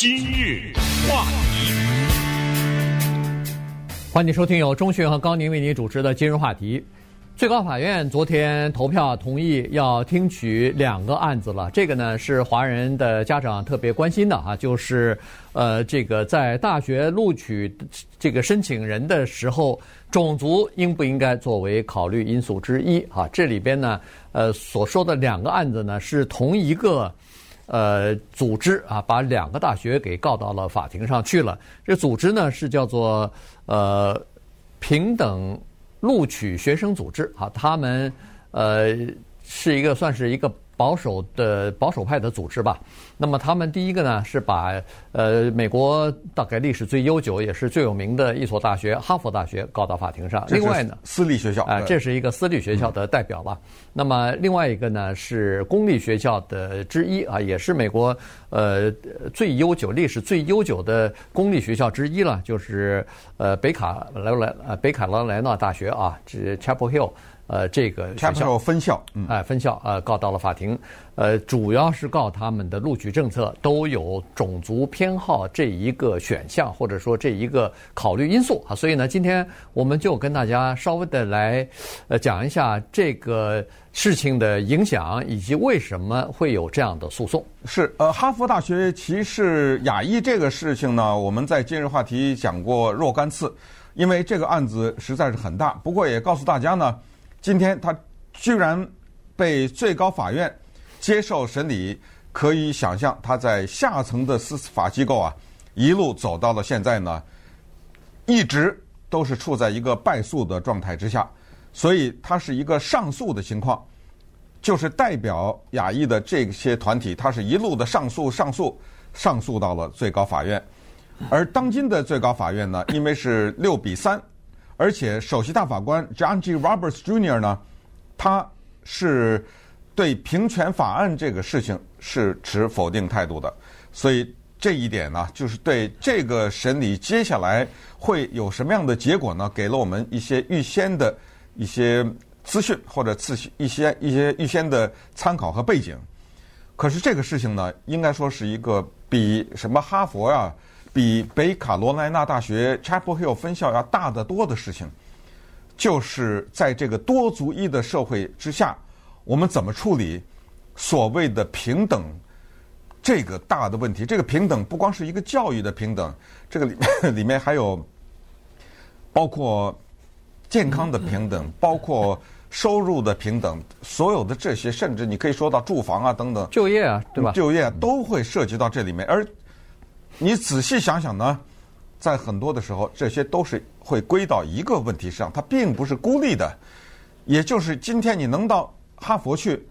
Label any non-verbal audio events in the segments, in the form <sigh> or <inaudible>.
今日话题，欢迎收听由钟迅和高宁为您主持的今日话题。最高法院昨天投票同意要听取两个案子了，这个呢是华人的家长特别关心的啊，就是呃，这个在大学录取这个申请人的时候，种族应不应该作为考虑因素之一啊？这里边呢，呃，所说的两个案子呢是同一个呃组织啊，把两个大学给告到了法庭上去了。这组织呢是叫做呃平等。录取学生组织啊，他们呃是一个算是一个保守的保守派的组织吧。那么他们第一个呢是把呃美国大概历史最悠久也是最有名的一所大学哈佛大学告到法庭上。另外呢，私立学校啊，这是一个私立学校的代表吧。那么另外一个呢是公立学校的之一啊，也是美国呃最悠久历史最悠久的公立学校之一了，就是呃北卡莱莱呃北卡罗来纳大学啊，这 Chapel Hill。呃，这个学校分校，哎，分校呃，告到了法庭，呃，主要是告他们的录取政策都有种族偏好这一个选项，或者说这一个考虑因素啊。所以呢，今天我们就跟大家稍微的来呃讲一下这个事情的影响，以及为什么会有这样的诉讼。是呃，哈佛大学歧视亚裔这个事情呢，我们在今日话题讲过若干次，因为这个案子实在是很大。不过也告诉大家呢。今天他居然被最高法院接受审理，可以想象他在下层的司法机构啊，一路走到了现在呢，一直都是处在一个败诉的状态之下，所以他是一个上诉的情况，就是代表亚裔的这些团体，他是一路的上诉、上诉、上诉到了最高法院，而当今的最高法院呢，因为是六比三。而且首席大法官 John G. Roberts Jr. 呢，他是对平权法案这个事情是持否定态度的，所以这一点呢，就是对这个审理接下来会有什么样的结果呢，给了我们一些预先的一些资讯或者次一些一些预先的参考和背景。可是这个事情呢，应该说是一个比什么哈佛呀。比北卡罗来纳大学 Chapel Hill 分校要大得多的事情，就是在这个多族裔的社会之下，我们怎么处理所谓的平等这个大的问题？这个平等不光是一个教育的平等，这个里面 <laughs> 里面还有包括健康的平等，包括收入的平等，所有的这些，甚至你可以说到住房啊等等，就业啊，对吧？就业都会涉及到这里面，而。你仔细想想呢，在很多的时候，这些都是会归到一个问题上，它并不是孤立的。也就是今天你能到哈佛去，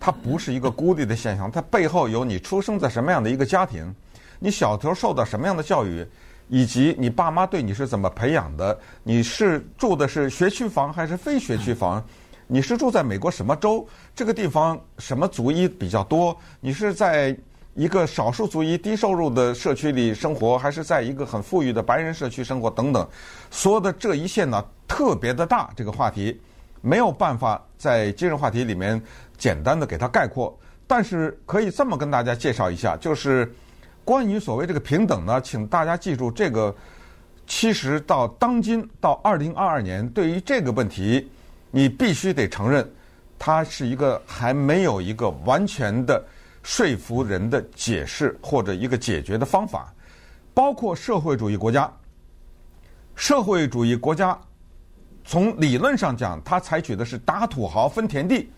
它不是一个孤立的现象，它背后有你出生在什么样的一个家庭，你小时候受到什么样的教育，以及你爸妈对你是怎么培养的，你是住的是学区房还是非学区房，你是住在美国什么州，这个地方什么族裔比较多，你是在。一个少数族裔低收入的社区里生活，还是在一个很富裕的白人社区生活等等，所有的这一线呢，特别的大。这个话题没有办法在今日话题里面简单的给它概括，但是可以这么跟大家介绍一下，就是关于所谓这个平等呢，请大家记住，这个其实到当今到二零二二年，对于这个问题，你必须得承认，它是一个还没有一个完全的。说服人的解释或者一个解决的方法，包括社会主义国家。社会主义国家从理论上讲，它采取的是打土豪分田地，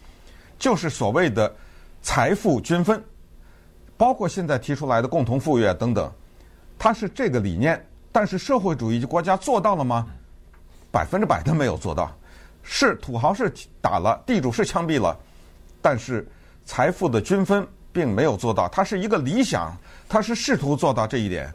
就是所谓的财富均分，包括现在提出来的共同富裕啊等等，它是这个理念。但是社会主义国家做到了吗？百分之百都没有做到。是土豪是打了，地主是枪毙了，但是财富的均分。并没有做到，他是一个理想，他是试图做到这一点。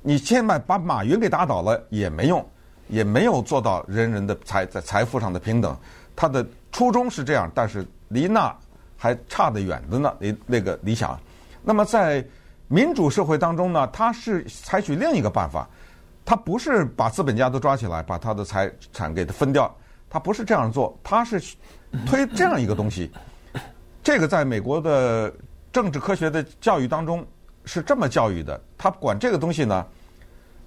你现在把马云给打倒了也没用，也没有做到人人的财在财富上的平等。他的初衷是这样，但是离那还差得远的呢。那那个理想，那么在民主社会当中呢，他是采取另一个办法，他不是把资本家都抓起来，把他的财产给他分掉，他不是这样做，他是推这样一个东西。这个在美国的。政治科学的教育当中是这么教育的，他管这个东西呢，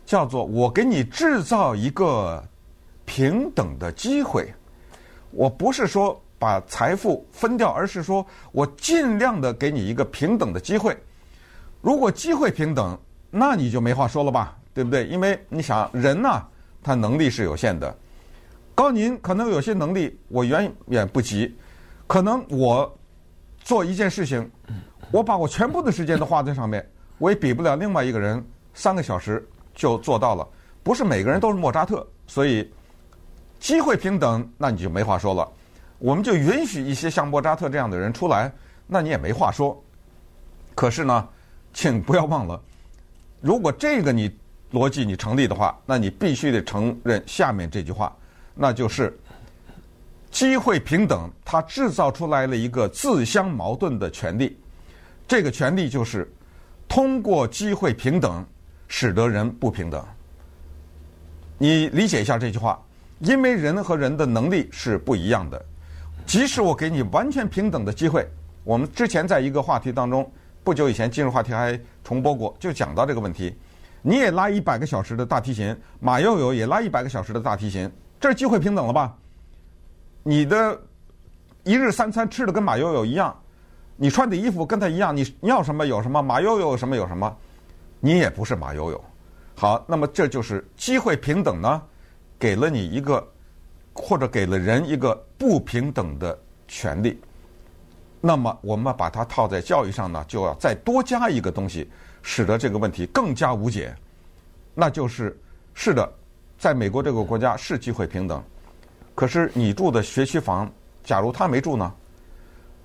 叫做我给你制造一个平等的机会。我不是说把财富分掉，而是说我尽量的给你一个平等的机会。如果机会平等，那你就没话说了吧，对不对？因为你想人呐，他能力是有限的。高宁可能有些能力我远远不及，可能我做一件事情，我把我全部的时间都花在上面，我也比不了另外一个人三个小时就做到了。不是每个人都是莫扎特，所以。机会平等，那你就没话说了。我们就允许一些像莫扎特这样的人出来，那你也没话说。可是呢，请不要忘了，如果这个你逻辑你成立的话，那你必须得承认下面这句话，那就是机会平等，它制造出来了一个自相矛盾的权利。这个权利就是通过机会平等，使得人不平等。你理解一下这句话。因为人和人的能力是不一样的，即使我给你完全平等的机会，我们之前在一个话题当中，不久以前今日话题还重播过，就讲到这个问题。你也拉一百个小时的大提琴，马友友也拉一百个小时的大提琴，这机会平等了吧？你的一日三餐吃的跟马友友一样，你穿的衣服跟他一样，你要什么有什么，马悠悠有什么有什么，你也不是马悠悠。好，那么这就是机会平等呢？给了你一个，或者给了人一个不平等的权利，那么我们把它套在教育上呢，就要再多加一个东西，使得这个问题更加无解。那就是，是的，在美国这个国家是机会平等，可是你住的学区房，假如他没住呢？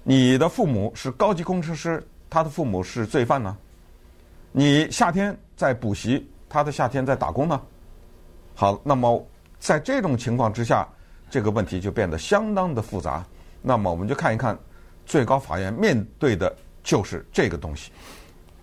你的父母是高级工程师，他的父母是罪犯呢？你夏天在补习，他的夏天在打工呢？好，那么。在这种情况之下，这个问题就变得相当的复杂。那么，我们就看一看最高法院面对的就是这个东西。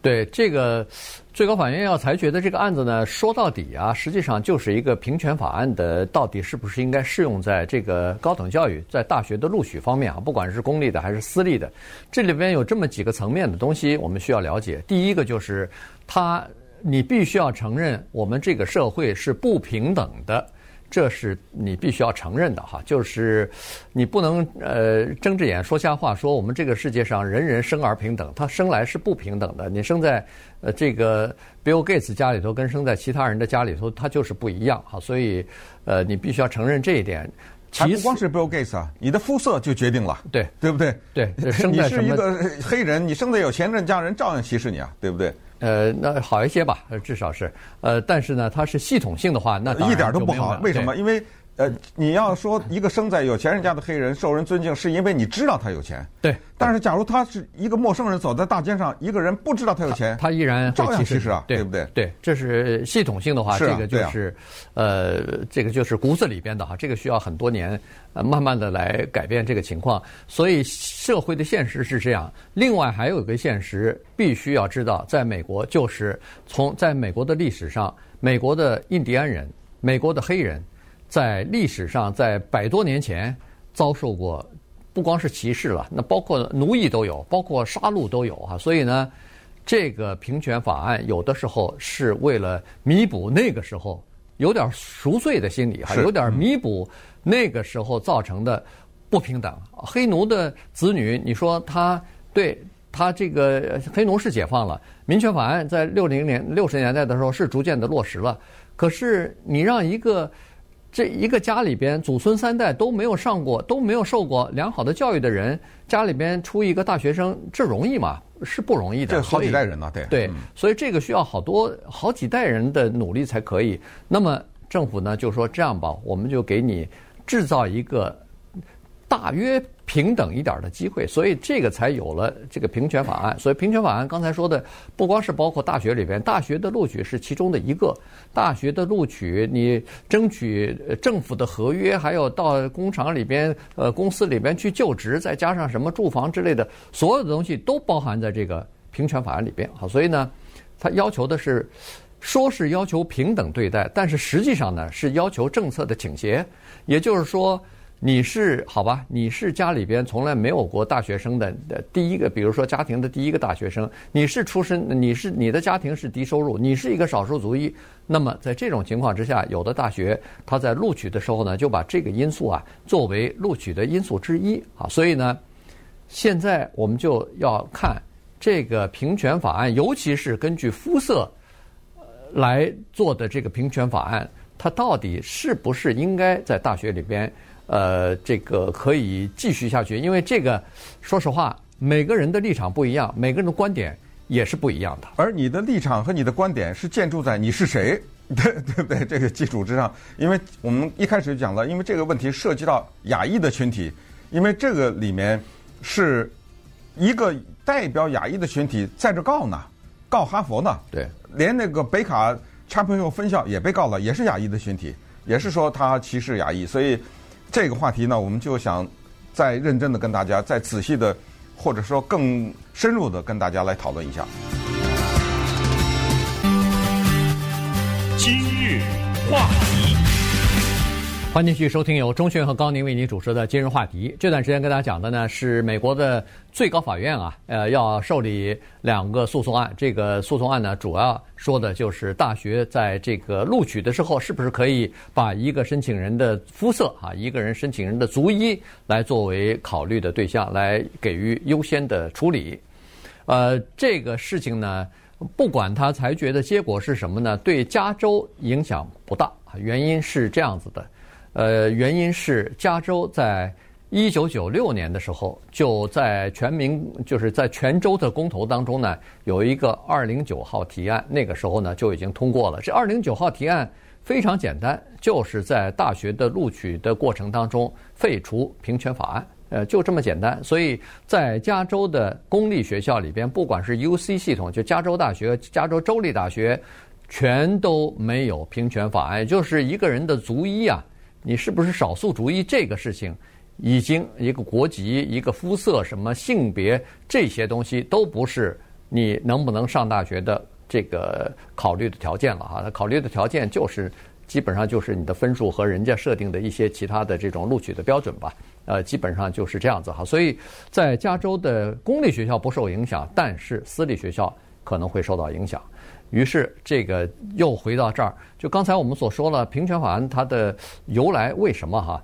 对，这个最高法院要裁决的这个案子呢，说到底啊，实际上就是一个平权法案的到底是不是应该适用在这个高等教育，在大学的录取方面啊，不管是公立的还是私立的，这里边有这么几个层面的东西，我们需要了解。第一个就是，他你必须要承认，我们这个社会是不平等的。这是你必须要承认的哈，就是你不能呃睁着眼说瞎话，说我们这个世界上人人生而平等，他生来是不平等的。你生在呃这个 Bill Gates 家里头，跟生在其他人的家里头，他就是不一样哈。所以呃，你必须要承认这一点。还不光是 Bill Gates 啊，你的肤色就决定了，对对不对？对，你是一个黑人，你生在有钱人家人照样歧视你啊，对不对？呃，那好一些吧，至少是，呃，但是呢，它是系统性的话，那一点都不好。为什么？因为。呃，你要说一个生在有钱人家的黑人受人尊敬，是因为你知道他有钱。对。但是，假如他是一个陌生人走在大街上，一个人不知道他有钱，他，他依然照样歧视啊，对，对不对？对，这是系统性的话，啊、这个就是，啊、呃，这个就是骨子里边的哈，这个需要很多年，呃，慢慢的来改变这个情况。所以，社会的现实是这样。另外，还有一个现实必须要知道，在美国，就是从在美国的历史上，美国的印第安人，美国的黑人。在历史上，在百多年前遭受过，不光是歧视了，那包括奴役都有，包括杀戮都有哈。所以呢，这个平权法案有的时候是为了弥补那个时候有点赎罪的心理哈，有点弥补那个时候造成的不平等。黑奴的子女，你说他对他这个黑奴是解放了，民权法案在六零年六十年代的时候是逐渐的落实了，可是你让一个。这一个家里边祖孙三代都没有上过、都没有受过良好的教育的人，家里边出一个大学生，这容易吗？是不容易的。这好几代人呢，对对，所以这个需要好多好几代人的努力才可以。那么政府呢，就说这样吧，我们就给你制造一个大约。平等一点的机会，所以这个才有了这个平权法案。所以平权法案刚才说的，不光是包括大学里边，大学的录取是其中的一个。大学的录取，你争取政府的合约，还有到工厂里边、呃公司里边去就职，再加上什么住房之类的，所有的东西都包含在这个平权法案里边。好，所以呢，它要求的是，说是要求平等对待，但是实际上呢，是要求政策的倾斜，也就是说。你是好吧？你是家里边从来没有过大学生的的第一个，比如说家庭的第一个大学生，你是出身，你是你的家庭是低收入，你是一个少数族裔。那么在这种情况之下，有的大学他在录取的时候呢，就把这个因素啊作为录取的因素之一啊。所以呢，现在我们就要看这个平权法案，尤其是根据肤色来做的这个平权法案，它到底是不是应该在大学里边？呃，这个可以继续下去，因为这个，说实话，每个人的立场不一样，每个人的观点也是不一样的。而你的立场和你的观点是建筑在你是谁，<laughs> 对对不对？这个基础之上，因为我们一开始就讲了，因为这个问题涉及到亚裔的群体，因为这个里面是一个代表亚裔的群体在这告呢，告哈佛呢，对，连那个北卡 Chapel Hill 分校也被告了，也是亚裔的群体，也是说他歧视亚裔，所以。这个话题呢，我们就想再认真的跟大家再仔细的，或者说更深入的跟大家来讨论一下。今日话题。欢迎继续收听由钟讯和高宁为您主持的今日话题。这段时间跟大家讲的呢是美国的最高法院啊，呃，要受理两个诉讼案。这个诉讼案呢，主要说的就是大学在这个录取的时候，是不是可以把一个申请人的肤色啊，一个人申请人的族裔来作为考虑的对象，来给予优先的处理。呃，这个事情呢，不管他裁决的结果是什么呢，对加州影响不大。原因是这样子的。呃，原因是加州在一九九六年的时候，就在全民就是在全州的公投当中呢，有一个二零九号提案，那个时候呢就已经通过了。这二零九号提案非常简单，就是在大学的录取的过程当中废除平权法案，呃，就这么简单。所以在加州的公立学校里边，不管是 UC 系统，就加州大学、加州州立大学，全都没有平权法案，就是一个人的族裔啊。你是不是少数族裔这个事情，已经一个国籍、一个肤色、什么性别这些东西都不是你能不能上大学的这个考虑的条件了哈。他考虑的条件就是基本上就是你的分数和人家设定的一些其他的这种录取的标准吧。呃，基本上就是这样子哈。所以在加州的公立学校不受影响，但是私立学校可能会受到影响。于是，这个又回到这儿，就刚才我们所说了，平权法案它的由来为什么哈？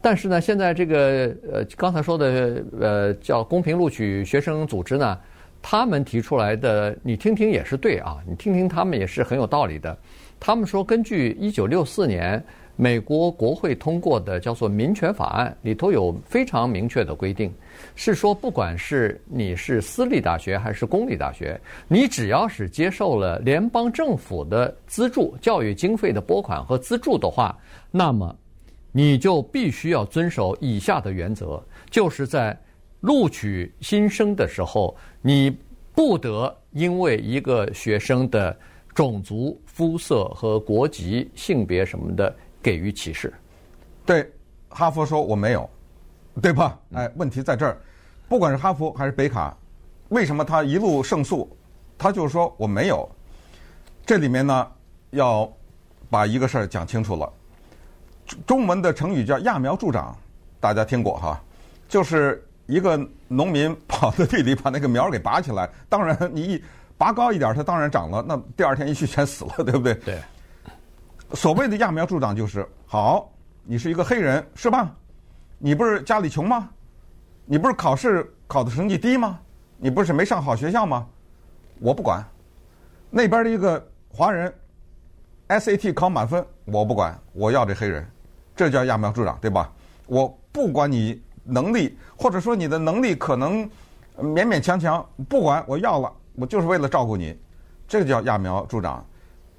但是呢，现在这个呃，刚才说的呃，叫公平录取学生组织呢，他们提出来的，你听听也是对啊，你听听他们也是很有道理的。他们说，根据一九六四年。美国国会通过的叫做民权法案里头有非常明确的规定，是说不管是你是私立大学还是公立大学，你只要是接受了联邦政府的资助、教育经费的拨款和资助的话，那么你就必须要遵守以下的原则：就是在录取新生的时候，你不得因为一个学生的种族、肤色和国籍、性别什么的。给予歧视，对，哈佛说我没有，对吧？哎，问题在这儿，不管是哈佛还是北卡，为什么他一路胜诉？他就是说我没有。这里面呢，要把一个事儿讲清楚了。中文的成语叫揠苗助长，大家听过哈？就是一个农民跑到地里把那个苗给拔起来，当然你一拔高一点，它当然长了，那第二天一去全死了，对不对？对。所谓的揠苗助长就是好，你是一个黑人是吧？你不是家里穷吗？你不是考试考的成绩低吗？你不是没上好学校吗？我不管。那边的一个华人，SAT 考满分，我不管，我要这黑人，这叫揠苗助长，对吧？我不管你能力，或者说你的能力可能勉勉强强，不管我要了，我就是为了照顾你，这叫揠苗助长。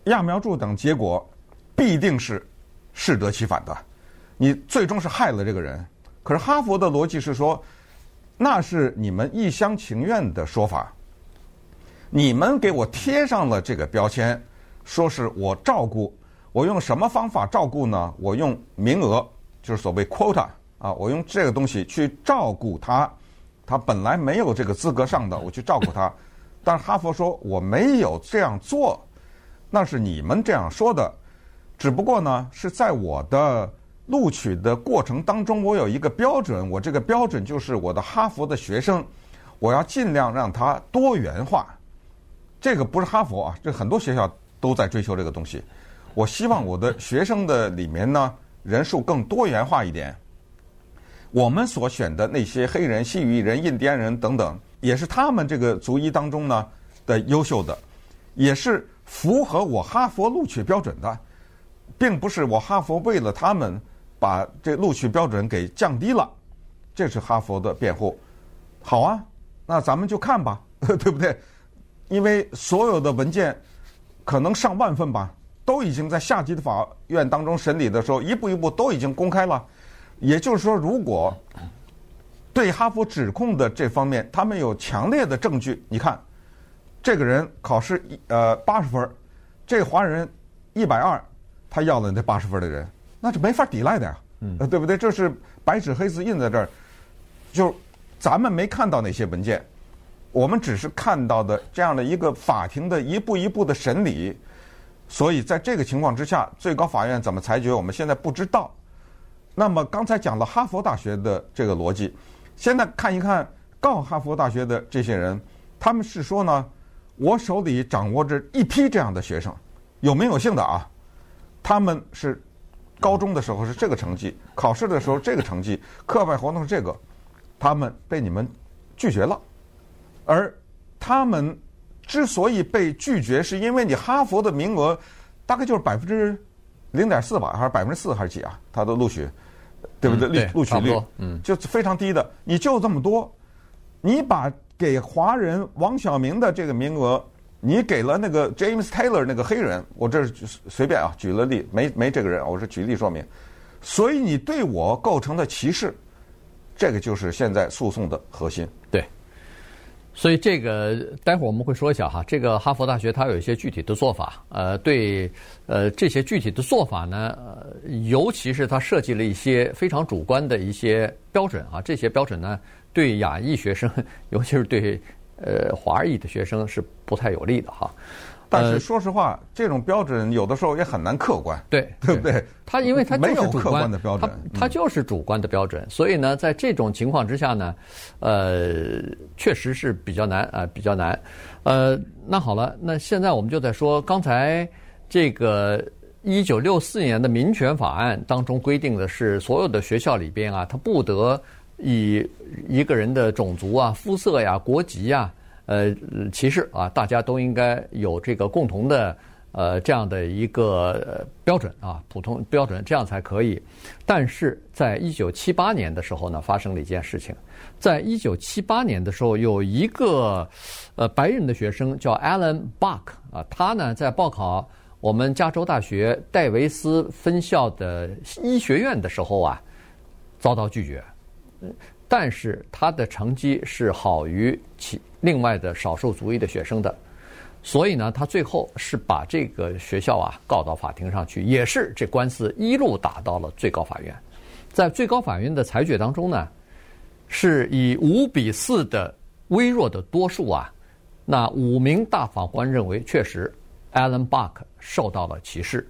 揠苗助长结果。必定是适得其反的，你最终是害了这个人。可是哈佛的逻辑是说，那是你们一厢情愿的说法，你们给我贴上了这个标签，说是我照顾，我用什么方法照顾呢？我用名额，就是所谓 quota 啊，我用这个东西去照顾他，他本来没有这个资格上的，我去照顾他。但是哈佛说我没有这样做，那是你们这样说的。只不过呢，是在我的录取的过程当中，我有一个标准，我这个标准就是我的哈佛的学生，我要尽量让他多元化。这个不是哈佛啊，这很多学校都在追求这个东西。我希望我的学生的里面呢，人数更多元化一点。我们所选的那些黑人、西语人、印第安人等等，也是他们这个族裔当中呢的优秀的，也是符合我哈佛录取标准的，并不是我哈佛为了他们把这录取标准给降低了。这是哈佛的辩护。好啊，那咱们就看吧，<laughs> 对不对？因为所有的文件可能上万份吧，都已经在下级的法院当中审理的时候，一步一步都已经公开了。也就是说，如果对哈佛指控的这方面，他们有强烈的证据，你看，这个人考试呃八十分，这华人一百二，他要了那八十分的人，那就没法抵赖的呀，嗯，对不对？这是白纸黑字印在这儿，就咱们没看到那些文件，我们只是看到的这样的一个法庭的一步一步的审理，所以在这个情况之下，最高法院怎么裁决，我们现在不知道。那么刚才讲了哈佛大学的这个逻辑，现在看一看告哈佛大学的这些人，他们是说呢，我手里掌握着一批这样的学生，有名有姓的啊，他们是高中的时候是这个成绩，考试的时候这个成绩，课外活动是这个，他们被你们拒绝了，而他们之所以被拒绝，是因为你哈佛的名额大概就是百分之。零点四吧，还是百分之四还是几啊？他的录取，对不对？录录取率，嗯，就非常低的。你就这么多，你把给华人王晓明的这个名额，你给了那个 James Taylor 那个黑人，我这是随便啊，举了例，没没这个人，我是举例说明。所以你对我构成的歧视，这个就是现在诉讼的核心。对。所以这个待会儿我们会说一下哈，这个哈佛大学它有一些具体的做法，呃，对，呃，这些具体的做法呢，呃，尤其是它设计了一些非常主观的一些标准啊，这些标准呢，对亚裔学生，<laughs> 尤其是对呃华裔的学生是不太有利的哈。但是说实话，这种标准有的时候也很难客观，对对不对？它因为它没有客观的标准，它它就是主观的标准，所以呢，在这种情况之下呢，呃，确实是比较难啊，比较难。呃，那好了，那现在我们就在说，刚才这个一九六四年的民权法案当中规定的是，所有的学校里边啊，它不得以一个人的种族啊、肤色呀、国籍呀。呃，歧视啊，大家都应该有这个共同的呃这样的一个标准啊，普通标准，这样才可以。但是在一九七八年的时候呢，发生了一件事情。在一九七八年的时候，有一个呃白人的学生叫 Alan Buck 啊，他呢在报考我们加州大学戴维斯分校的医学院的时候啊，遭到拒绝。但是他的成绩是好于其另外的少数族裔的学生的，所以呢，他最后是把这个学校啊告到法庭上去，也是这官司一路打到了最高法院。在最高法院的裁决当中呢，是以五比四的微弱的多数啊，那五名大法官认为确实 Alan Buck 受到了歧视。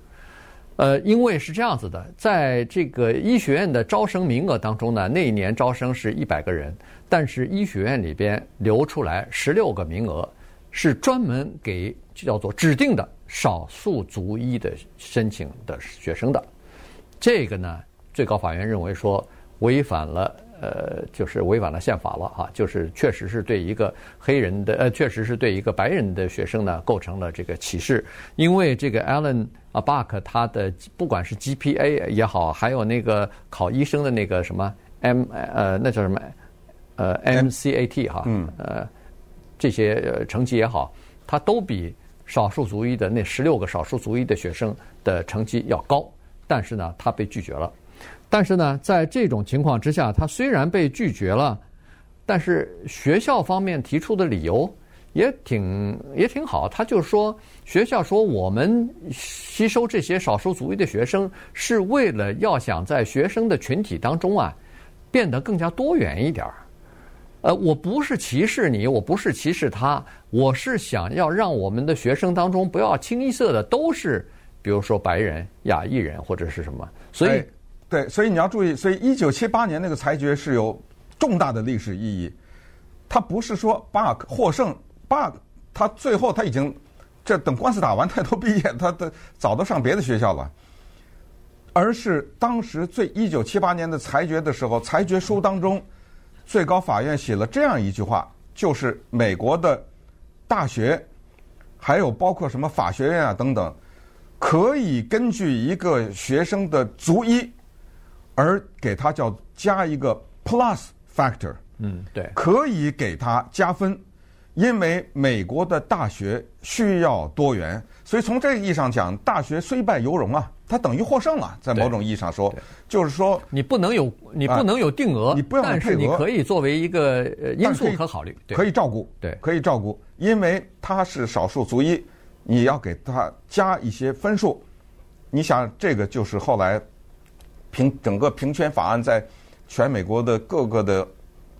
呃，因为是这样子的，在这个医学院的招生名额当中呢，那一年招生是一百个人，但是医学院里边留出来十六个名额，是专门给叫做指定的少数族裔的申请的学生的。这个呢，最高法院认为说违反了。呃，就是违反了宪法了哈，就是确实是对一个黑人的，呃，确实是对一个白人的学生呢构成了这个歧视，因为这个 Alan 啊 Buck 他的不管是 GPA 也好，还有那个考医生的那个什么 M 呃那叫什么呃 MCAT 哈，嗯呃这些成绩也好，他都比少数族裔的那十六个少数族裔的学生的成绩要高，但是呢，他被拒绝了。但是呢，在这种情况之下，他虽然被拒绝了，但是学校方面提出的理由也挺也挺好。他就说，学校说我们吸收这些少数族裔的学生，是为了要想在学生的群体当中啊，变得更加多元一点儿。呃，我不是歧视你，我不是歧视他，我是想要让我们的学生当中不要清一色的都是，比如说白人、亚裔人或者是什么，所以。对，所以你要注意，所以一九七八年那个裁决是有重大的历史意义。他不是说巴克获胜，巴克他最后他已经这等官司打完，他都毕业，他的早都上别的学校了。而是当时最一九七八年的裁决的时候，裁决书当中，最高法院写了这样一句话，就是美国的大学，还有包括什么法学院啊等等，可以根据一个学生的族裔，而给他叫加一个 plus factor，嗯，对，可以给他加分，因为美国的大学需要多元，所以从这个意义上讲，大学虽败犹荣啊。它等于获胜了，在某种意义上说，就是说你不能有你不能有定额，你不要配额，但是你可以作为一个因素可考虑，可以照顾，对，可以照顾，因为他是少数族裔，你要给他加一些分数。你想，这个就是后来平整个平权法案在全美国的各个的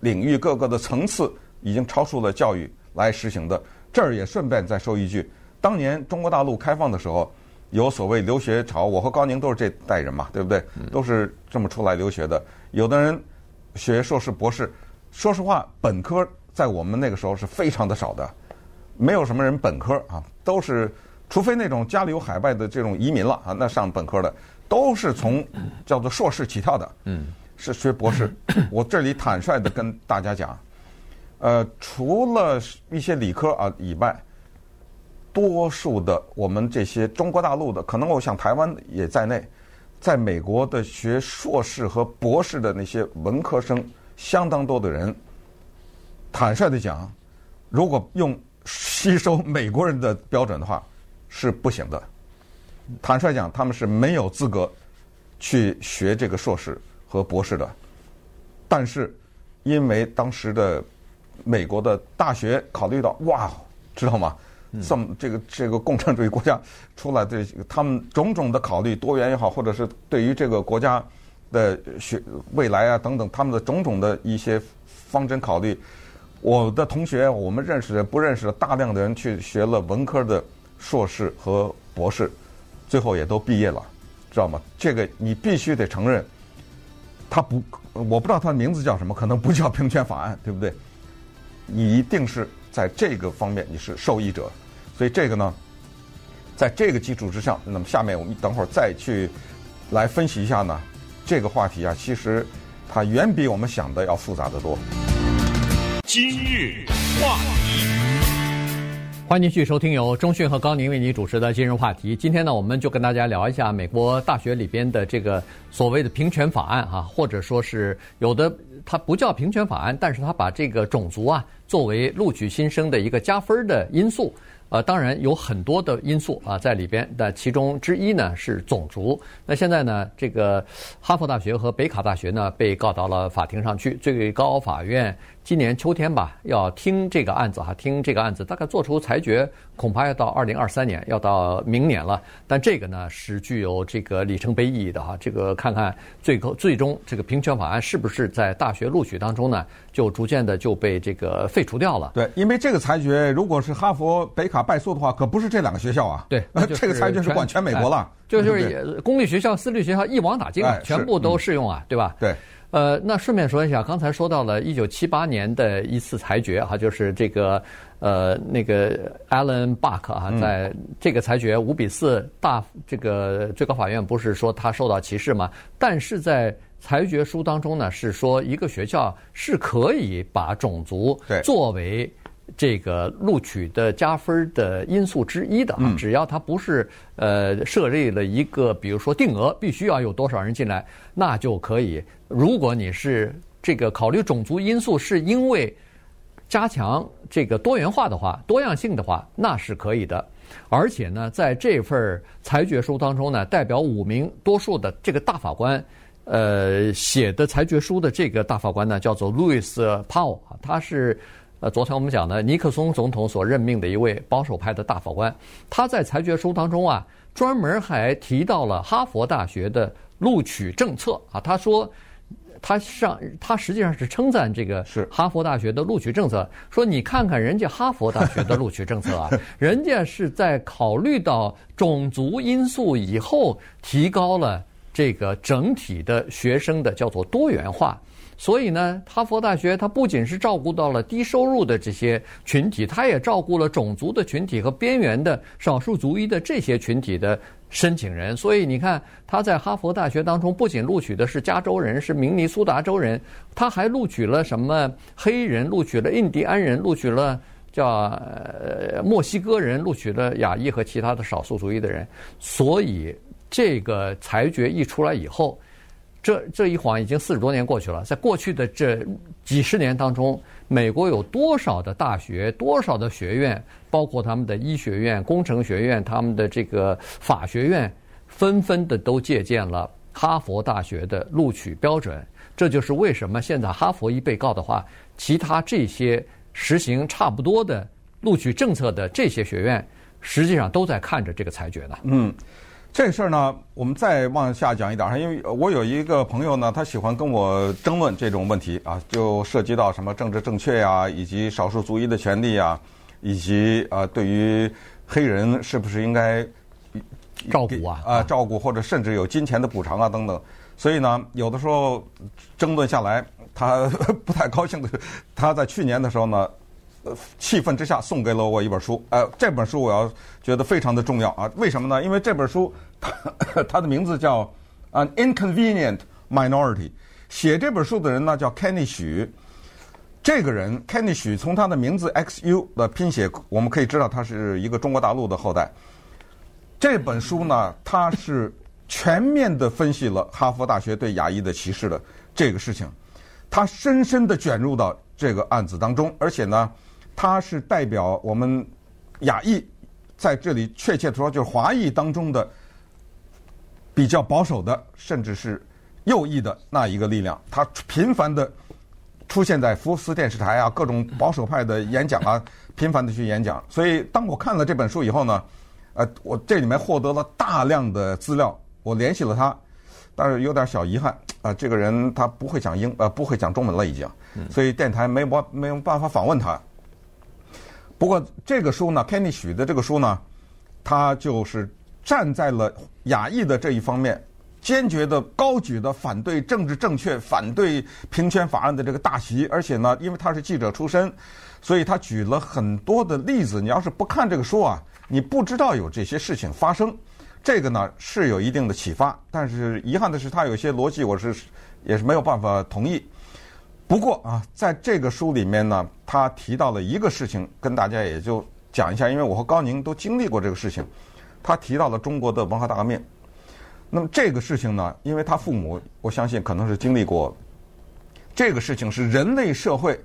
领域、各个的层次已经超出了教育来实行的。这儿也顺便再说一句，当年中国大陆开放的时候。有所谓留学潮，我和高宁都是这代人嘛，对不对？都是这么出来留学的。有的人学硕士、博士，说实话，本科在我们那个时候是非常的少的，没有什么人本科啊，都是除非那种家里有海外的这种移民了啊，那上本科的都是从叫做硕士起跳的，嗯，是学博士。<coughs> 我这里坦率的跟大家讲，呃，除了一些理科啊以外。多数的我们这些中国大陆的，可能我想台湾也在内，在美国的学硕士和博士的那些文科生，相当多的人，坦率的讲，如果用吸收美国人的标准的话，是不行的。坦率讲，他们是没有资格去学这个硕士和博士的。但是，因为当时的美国的大学考虑到，哇，知道吗？这么这个这个共产主义国家出来的他们种种的考虑，多元也好，或者是对于这个国家的学未来啊等等，他们的种种的一些方针考虑，我的同学，我们认识的不认识的大量的人去学了文科的硕士和博士，最后也都毕业了，知道吗？这个你必须得承认，他不，我不知道他的名字叫什么，可能不叫平权法案，对不对？你一定是在这个方面你是受益者。所以这个呢，在这个基础之上，那么下面我们等会儿再去来分析一下呢，这个话题啊，其实它远比我们想的要复杂得多。今日话题，欢迎继续收听由中讯和高宁为你主持的今日话题。今天呢，我们就跟大家聊一下美国大学里边的这个所谓的平权法案哈，或者说是有的它不叫平权法案，但是它把这个种族啊作为录取新生的一个加分的因素。呃，当然有很多的因素啊在里边，但其中之一呢是种族。那现在呢，这个哈佛大学和北卡大学呢被告到了法庭上去，最高法院。今年秋天吧，要听这个案子哈，听这个案子大概做出裁决，恐怕要到二零二三年，要到明年了。但这个呢是具有这个里程碑意义的哈，这个看看最后最终这个平权法案是不是在大学录取当中呢，就逐渐的就被这个废除掉了。对，因为这个裁决如果是哈佛、北卡败诉的话，可不是这两个学校啊。对，<laughs> 这个裁决是管全美国了，就就是公立学校、私立学校一网打尽，全部都适用啊，对吧？对。呃，那顺便说一下，刚才说到了一九七八年的一次裁决哈，就是这个呃那个 Allen Buck 啊，在这个裁决五比四大这个最高法院不是说他受到歧视吗？但是在裁决书当中呢，是说一个学校是可以把种族作为。这个录取的加分的因素之一的啊，只要它不是呃设立了一个，比如说定额必须要有多少人进来，那就可以。如果你是这个考虑种族因素是因为加强这个多元化的话、多样性的话，那是可以的。而且呢，在这份裁决书当中呢，代表五名多数的这个大法官，呃写的裁决书的这个大法官呢，叫做 Louis Powell，他是。呃，昨天我们讲的尼克松总统所任命的一位保守派的大法官，他在裁决书当中啊，专门还提到了哈佛大学的录取政策啊。他说，他上他实际上是称赞这个是哈佛大学的录取政策，说你看看人家哈佛大学的录取政策啊，<laughs> 人家是在考虑到种族因素以后提高了这个整体的学生的叫做多元化。所以呢，哈佛大学它不仅是照顾到了低收入的这些群体，它也照顾了种族的群体和边缘的少数族裔的这些群体的申请人。所以你看，他在哈佛大学当中不仅录取的是加州人，是明尼苏达州人，他还录取了什么黑人，录取了印第安人，录取了叫呃墨西哥人，录取了亚裔和其他的少数族裔的人。所以这个裁决一出来以后。这这一晃已经四十多年过去了，在过去的这几十年当中，美国有多少的大学、多少的学院，包括他们的医学院、工程学院、他们的这个法学院，纷纷的都借鉴了哈佛大学的录取标准。这就是为什么现在哈佛一被告的话，其他这些实行差不多的录取政策的这些学院，实际上都在看着这个裁决呢。嗯。这事儿呢，我们再往下讲一点，因为我有一个朋友呢，他喜欢跟我争论这种问题啊，就涉及到什么政治正确呀，以及少数族裔的权利啊，以及啊，对于黑人是不是应该照顾啊啊照顾，或者甚至有金钱的补偿啊等等。所以呢，有的时候争论下来，他 <laughs> 不太高兴的，他在去年的时候呢。呃，气愤之下送给了我一本书。呃，这本书我要觉得非常的重要啊。为什么呢？因为这本书它 <coughs> 它的名字叫《An Inconvenient Minority》。写这本书的人呢叫 Kenny 许。这个人 Kenny 许从他的名字 XU 的拼写，我们可以知道他是一个中国大陆的后代。这本书呢，他是全面的分析了哈佛大学对亚裔的歧视的这个事情，他深深的卷入到这个案子当中，而且呢。他是代表我们亚裔，在这里确切的说，就是华裔当中的比较保守的，甚至是右翼的那一个力量。他频繁的出现在福斯电视台啊，各种保守派的演讲啊，频繁的去演讲。所以，当我看了这本书以后呢，呃，我这里面获得了大量的资料，我联系了他，但是有点小遗憾啊，这个人他不会讲英，呃，不会讲中文了已经，所以电台没办没有办法访问他。不过这个书呢，Kenny 许的这个书呢，他就是站在了亚裔的这一方面，坚决的高举的反对政治正确、反对平权法案的这个大旗。而且呢，因为他是记者出身，所以他举了很多的例子。你要是不看这个书啊，你不知道有这些事情发生。这个呢是有一定的启发，但是遗憾的是，他有些逻辑我是也是没有办法同意。不过啊，在这个书里面呢，他提到了一个事情，跟大家也就讲一下，因为我和高宁都经历过这个事情。他提到了中国的文化大革命。那么这个事情呢，因为他父母，我相信可能是经历过。这个事情是人类社会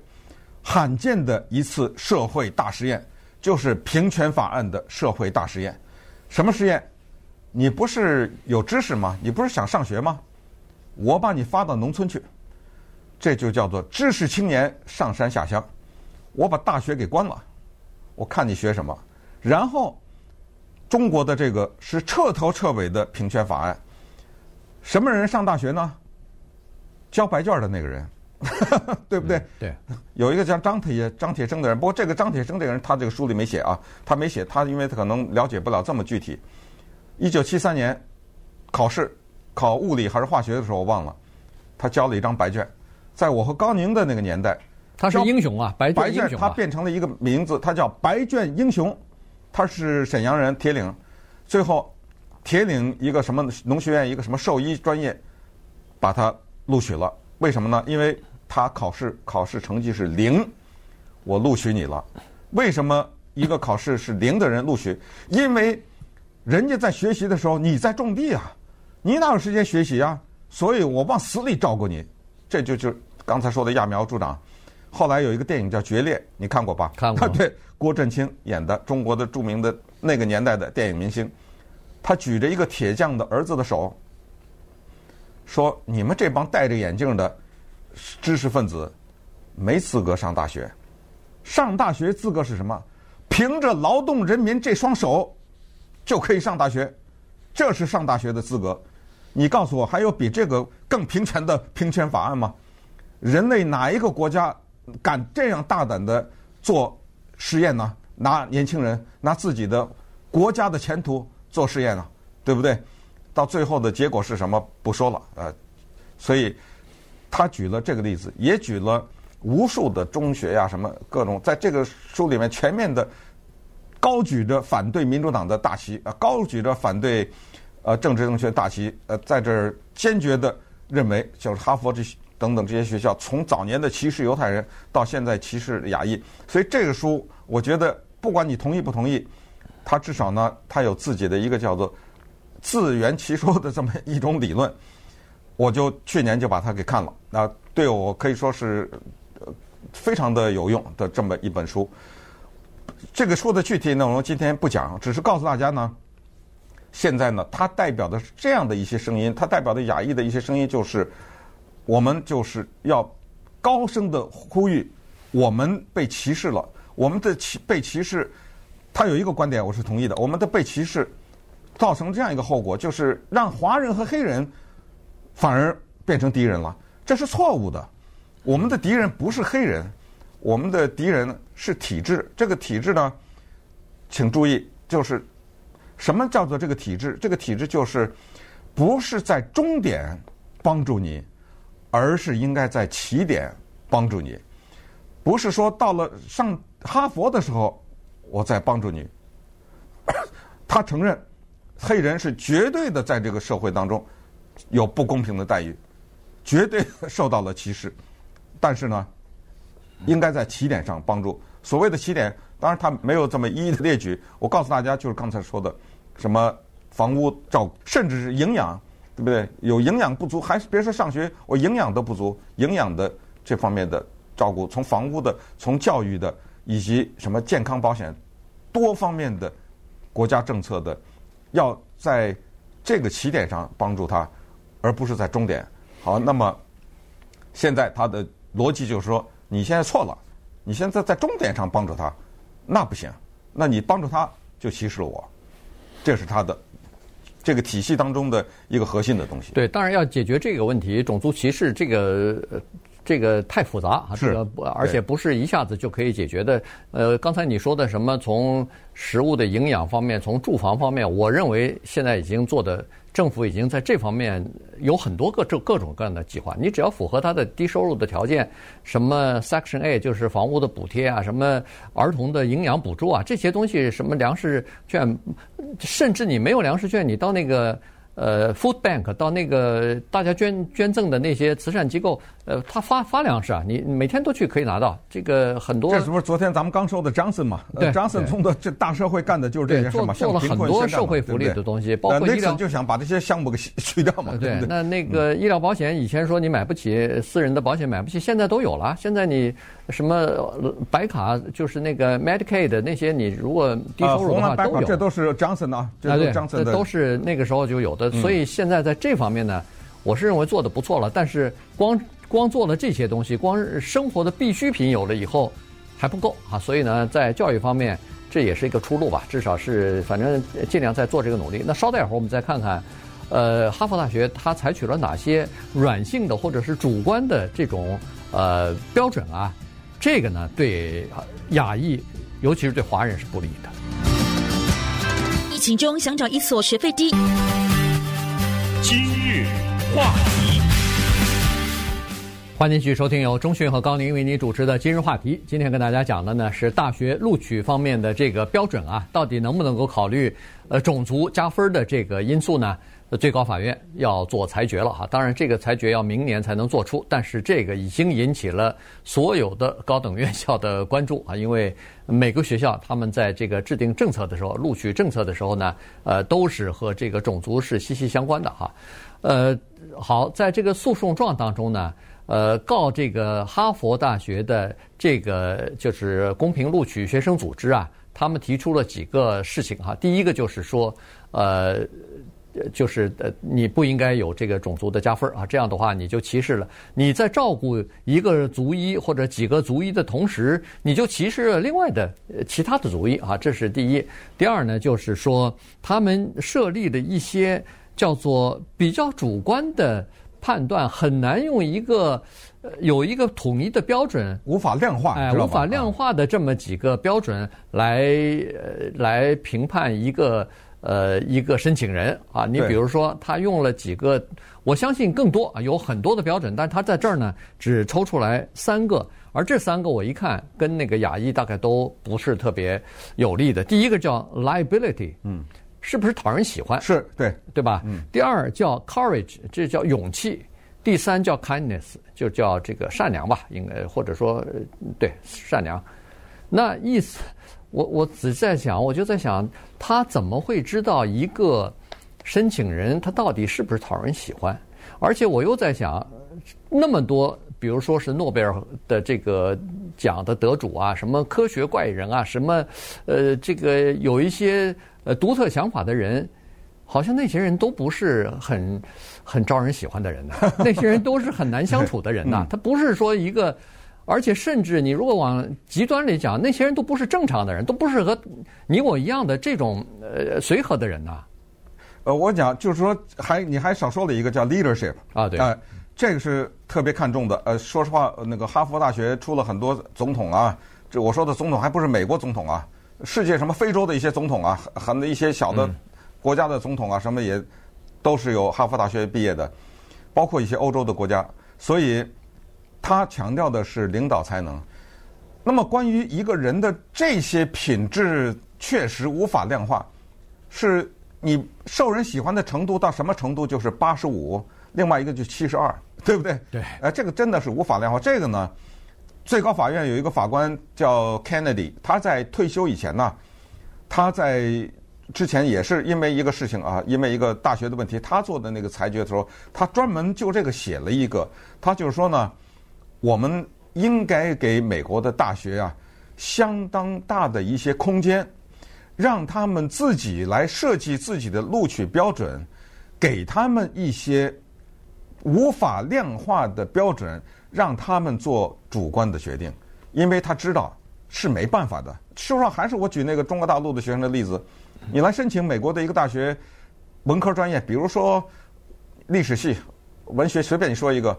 罕见的一次社会大实验，就是平权法案的社会大实验。什么实验？你不是有知识吗？你不是想上学吗？我把你发到农村去。这就叫做知识青年上山下乡，我把大学给关了，我看你学什么。然后，中国的这个是彻头彻尾的平权法案。什么人上大学呢？交白卷的那个人，<laughs> 对不对？对。有一个叫张铁张铁生的人，不过这个张铁生这个人，他这个书里没写啊，他没写，他因为他可能了解不了这么具体。一九七三年考试考物理还是化学的时候，我忘了，他交了一张白卷。在我和高宁的那个年代，他是英雄啊，白卷英雄啊，他变成了一个名字，他叫白卷英雄。他是沈阳人，铁岭。最后，铁岭一个什么农学院，一个什么兽医专业，把他录取了。为什么呢？因为他考试考试成绩是零，我录取你了。为什么一个考试是零的人录取？因为人家在学习的时候，你在种地啊，你哪有时间学习啊？所以我往死里照顾你。这就就。刚才说的揠苗助长，后来有一个电影叫《决裂》，你看过吧？看过。<laughs> 对，郭振清演的，中国的著名的那个年代的电影明星，他举着一个铁匠的儿子的手，说：“你们这帮戴着眼镜的知识分子，没资格上大学。上大学资格是什么？凭着劳动人民这双手，就可以上大学，这是上大学的资格。你告诉我，还有比这个更平权的平权法案吗？”人类哪一个国家敢这样大胆的做实验呢？拿年轻人，拿自己的国家的前途做实验呢？对不对？到最后的结果是什么不说了，呃，所以他举了这个例子，也举了无数的中学呀、什么各种，在这个书里面全面的高举着反对民主党的大旗，呃，高举着反对呃政治正确大旗，呃，在这儿坚决的认为，就是哈佛这些等等这些学校，从早年的歧视犹太人，到现在歧视亚裔，所以这个书，我觉得不管你同意不同意。他至少呢，他有自己的一个叫做自圆其说的这么一种理论，我就去年就把它给看了，那对我可以说是非常的有用的这么一本书。这个书的具体内容今天不讲，只是告诉大家呢，现在呢，它代表的是这样的一些声音，它代表的亚裔的一些声音就是，我们就是要高声的呼吁，我们被歧视了，我们的歧被歧视。他有一个观点，我是同意的。我们的被歧视，造成这样一个后果，就是让华人和黑人反而变成敌人了，这是错误的。我们的敌人不是黑人，我们的敌人是体制。这个体制呢，请注意，就是什么叫做这个体制？这个体制就是不是在终点帮助你，而是应该在起点帮助你。不是说到了上哈佛的时候。我再帮助你。<coughs> 他承认，黑人是绝对的在这个社会当中有不公平的待遇，绝对受到了歧视。但是呢，应该在起点上帮助。所谓的起点，当然他没有这么一一的列举。我告诉大家，就是刚才说的，什么房屋照，甚至是营养，对不对？有营养不足，还是别说上学，我营养都不足，营养的这方面的照顾，从房屋的，从教育的。以及什么健康保险，多方面的国家政策的，要在这个起点上帮助他，而不是在终点。好，那么现在他的逻辑就是说，你现在错了，你现在在终点上帮助他，那不行，那你帮助他就歧视了我，这是他的这个体系当中的一个核心的东西。对，当然要解决这个问题，种族歧视这个。这个太复杂啊，这个，而且不是一下子就可以解决的。呃，刚才你说的什么，从食物的营养方面，从住房方面，我认为现在已经做的，政府已经在这方面有很多个这各种各样的计划。你只要符合它的低收入的条件，什么 Section A 就是房屋的补贴啊，什么儿童的营养补助啊，这些东西，什么粮食券，甚至你没有粮食券，你到那个。呃，Food Bank 到那个大家捐捐赠的那些慈善机构，呃，他发发粮食啊，你每天都去可以拿到。这个很多。这是不是昨天咱们刚说的 Johnson 嘛？对，Johnson 通过这大社会干的就是这些事嘛，做了很多社会福利的东西，包括医疗。就想把这些项目给去掉嘛？对，那那个医疗保险以前说你买不起，私人的保险买不起，现在都有了。现在你什么白卡就是那个 Medicaid 那些，你如果低收入的话都有。这都是 Johnson 啊，这都 Johnson 的。都是那个时候就有的。所以现在在这方面呢，我是认为做的不错了。但是光光做了这些东西，光生活的必需品有了以后还不够啊。所以呢，在教育方面，这也是一个出路吧。至少是反正尽量在做这个努力。那稍待会儿我们再看看，呃，哈佛大学它采取了哪些软性的或者是主观的这种呃标准啊？这个呢，对亚裔，尤其是对华人是不利的。疫情中想找一所学费低。今日话题，欢迎继续收听由中讯和高宁为您主持的《今日话题》。今天跟大家讲的呢是大学录取方面的这个标准啊，到底能不能够考虑呃种族加分的这个因素呢？最高法院要做裁决了哈，当然这个裁决要明年才能做出，但是这个已经引起了所有的高等院校的关注啊，因为每个学校他们在这个制定政策的时候，录取政策的时候呢，呃，都是和这个种族是息息相关的哈。呃，好，在这个诉讼状当中呢，呃，告这个哈佛大学的这个就是公平录取学生组织啊，他们提出了几个事情哈，第一个就是说，呃。就是呃，你不应该有这个种族的加分啊，这样的话你就歧视了。你在照顾一个族裔或者几个族裔的同时，你就歧视了另外的其他的族裔啊，这是第一。第二呢，就是说他们设立的一些叫做比较主观的判断，很难用一个有一个统一的标准，无法量化，哎，无法量化的这么几个标准来呃来评判一个。呃一个申请人啊。你比如说，他用了几个，我相信更多啊，有很多的标准，但是他在这儿呢只抽出来三个，而这三个我一看跟那个亚裔大概都不是特别有利的。第一个叫 liability，嗯，是不是讨人喜欢？是对，对吧？嗯。第二叫 courage，这叫勇气。第三叫 kindness，就叫这个善良吧，应该或者说对善良。那意思，我我只在想，我就在想，他怎么会知道一个申请人他到底是不是讨人喜欢？而且我又在想，那么多，比如说是诺贝尔的这个奖的得主啊，什么科学怪人啊，什么呃，这个有一些呃独特想法的人。好像那些人都不是很很招人喜欢的人呢，<laughs> 那些人都是很难相处的人呐。他不是说一个，而且甚至你如果往极端里讲，那些人都不是正常的人，都不是和你我一样的这种呃随和的人呐。呃，我讲就是说，还你还少说了一个叫 leadership 啊，对，呃，这个是特别看重的。呃，说实话，那个哈佛大学出了很多总统啊，这我说的总统还不是美国总统啊，世界什么非洲的一些总统啊，很一些小的。嗯国家的总统啊，什么也都是由哈佛大学毕业的，包括一些欧洲的国家，所以他强调的是领导才能。那么关于一个人的这些品质，确实无法量化，是你受人喜欢的程度到什么程度就是八十五，另外一个就七十二，<laughs> 对不对？对。哎，这个真的是无法量化。这个呢，最高法院有一个法官叫 Kennedy，他在退休以前呢，他在。之前也是因为一个事情啊，因为一个大学的问题，他做的那个裁决的时候，他专门就这个写了一个，他就是说呢，我们应该给美国的大学啊相当大的一些空间，让他们自己来设计自己的录取标准，给他们一些无法量化的标准，让他们做主观的决定，因为他知道是没办法的。事实上，还是我举那个中国大陆的学生的例子。你来申请美国的一个大学文科专业，比如说历史系、文学，随便你说一个，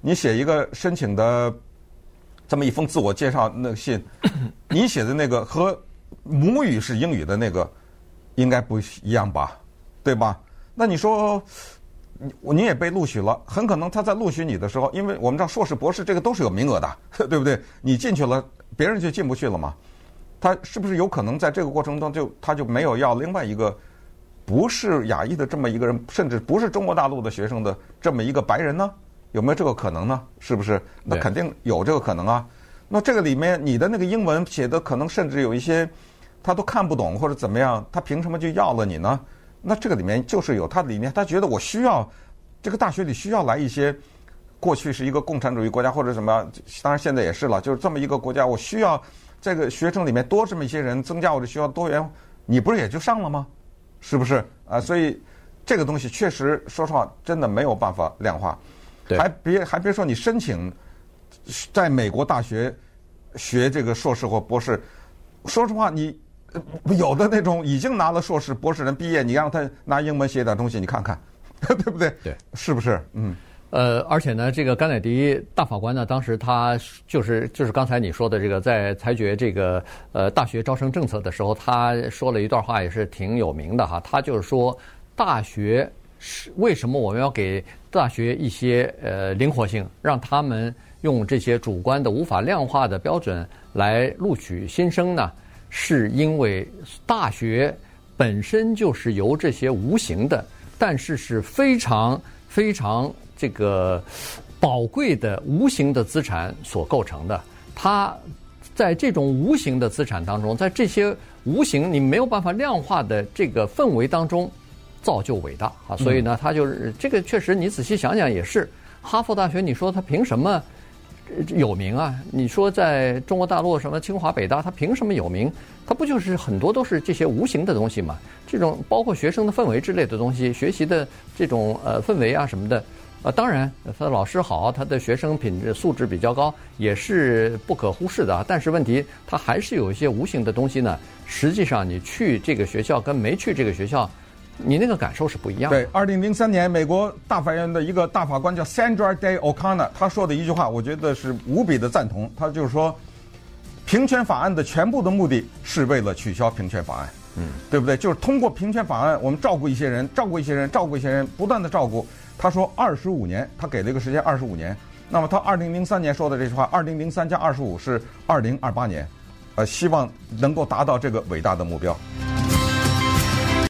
你写一个申请的这么一封自我介绍那个信，<coughs> 你写的那个和母语是英语的那个应该不一样吧？对吧？那你说你你也被录取了，很可能他在录取你的时候，因为我们知道硕士、博士这个都是有名额的，<laughs> 对不对？你进去了，别人就进不去了嘛。他是不是有可能在这个过程中就他就没有要另外一个不是亚裔的这么一个人，甚至不是中国大陆的学生的这么一个白人呢？有没有这个可能呢？是不是？那肯定有这个可能啊。那这个里面你的那个英文写的可能甚至有一些他都看不懂或者怎么样，他凭什么就要了你呢？那这个里面就是有他的理念他觉得我需要这个大学里需要来一些过去是一个共产主义国家或者什么，当然现在也是了，就是这么一个国家，我需要。这个学生里面多这么一些人，增加我的学校多元，你不是也就上了吗？是不是啊？所以这个东西确实，说实话，真的没有办法量化。对，还别还别说你申请在美国大学学这个硕士或博士，说实话，你有的那种已经拿了硕士、博士人毕业，你让他拿英文写点东西，你看看，<laughs> 对不对？对，是不是？嗯。呃，而且呢，这个甘乃迪大法官呢，当时他就是就是刚才你说的这个，在裁决这个呃大学招生政策的时候，他说了一段话，也是挺有名的哈。他就是说，大学是为什么我们要给大学一些呃灵活性，让他们用这些主观的无法量化的标准来录取新生呢？是因为大学本身就是由这些无形的，但是是非常非常。这个宝贵的无形的资产所构成的，它在这种无形的资产当中，在这些无形你没有办法量化的这个氛围当中，造就伟大啊！所以呢，他就是这个确实，你仔细想想也是。哈佛大学，你说他凭什么有名啊？你说在中国大陆什么清华北大，他凭什么有名？他不就是很多都是这些无形的东西嘛？这种包括学生的氛围之类的东西，学习的这种呃氛围啊什么的。呃，当然，他的老师好，他的学生品质素质比较高，也是不可忽视的。但是问题，他还是有一些无形的东西呢。实际上，你去这个学校跟没去这个学校，你那个感受是不一样的。对，二零零三年，美国大法院的一个大法官叫 Sandra Day O'Connor，他说的一句话，我觉得是无比的赞同。他就是说，平权法案的全部的目的是为了取消平权法案。嗯，对不对？就是通过平权法案，我们照顾一些人，照顾一些人，照顾一些人，不断的照顾。他说二十五年，他给了一个时间二十五年。那么他二零零三年说的这句话，二零零三加二十五是二零二八年，呃，希望能够达到这个伟大的目标。